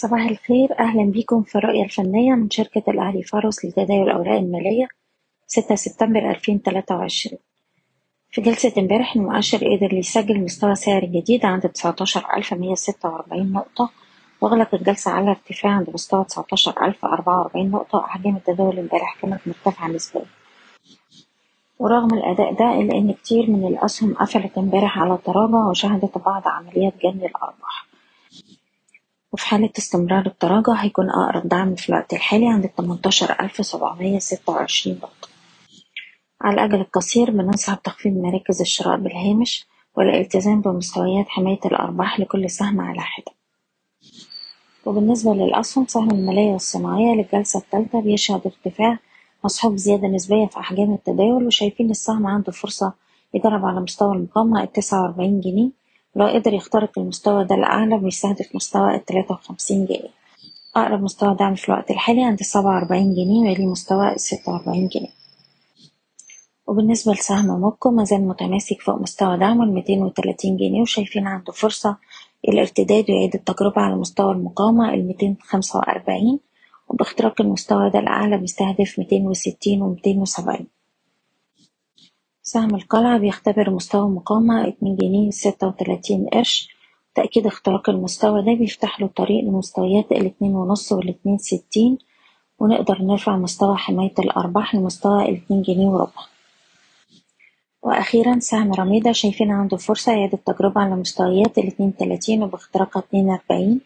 صباح الخير. أهلا بيكم في الرؤية الفنية من شركة الأهلي فاروس لتداول الأوراق المالية ستة سبتمبر ألفين تلاتة وعشرين. في جلسة امبارح المؤشر قدر يسجل مستوى سعري جديد عند تسعتاشر ألف مية ستة وأربعين نقطة وأغلق الجلسة على ارتفاع عند مستوى تسعتاشر ألف أربعة وأربعين نقطة أحجام التداول امبارح كانت مرتفعة نسبيا. ورغم الأداء ده إلا إن كتير من الأسهم قفلت امبارح على تراجع وشهدت بعض عمليات جني الأرباح وفي حالة استمرار التراجع هيكون أقرب دعم في الوقت الحالي عند التمنتاشر ألف سبعمية ستة وعشرين نقطة. على الأجل القصير بننصح بتخفيض مراكز الشراء بالهامش والالتزام بمستويات حماية الأرباح لكل سهم على حدة. وبالنسبة للأسهم سهم المالية والصناعية للجلسة الثالثة بيشهد ارتفاع مصحوب زيادة نسبية في أحجام التداول وشايفين السهم عنده فرصة يجرب على مستوى المقاومة التسعة وأربعين جنيه لو قدر يخترق المستوى ده الأعلى بيستهدف مستوى التلاتة وخمسين جنيه. أقرب مستوى دعم في الوقت الحالي عند السبعة وأربعين جنيه ويلي مستوى الستة وأربعين جنيه. وبالنسبة لسهم موبكو مازال متماسك فوق مستوى دعمه الميتين وتلاتين جنيه وشايفين عنده فرصة الارتداد ويعيد التجربة على مستوى المقاومة الميتين خمسة وأربعين وباختراق المستوى ده الأعلى بيستهدف ميتين وستين وميتين وسبعين. سهم القلعة بيختبر مستوى المقاومة اتنين جنيه ستة وتلاتين قرش. تأكيد اختراق المستوى ده بيفتح له طريق لمستويات الاتنين ونص والاتنين ستين ونقدر نرفع مستوى حماية الأرباح لمستوى الاتنين جنيه وربع. وأخيرا سهم رميدة شايفين عنده فرصة إعادة تجربة على مستويات الاتنين تلاتين وباختراقها اتنين أربعين.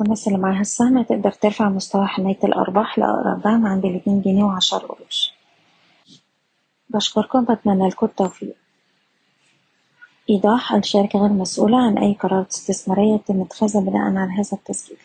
والناس اللي معاها السهم تقدر ترفع مستوى حماية الأرباح لأقرب دعم عند الاتنين جنيه وعشر قروش بشكركم بتمنى لكم التوفيق. إيضاح الشركة غير مسؤولة عن أي قرارات استثمارية يتم اتخاذها بناء على هذا التسجيل.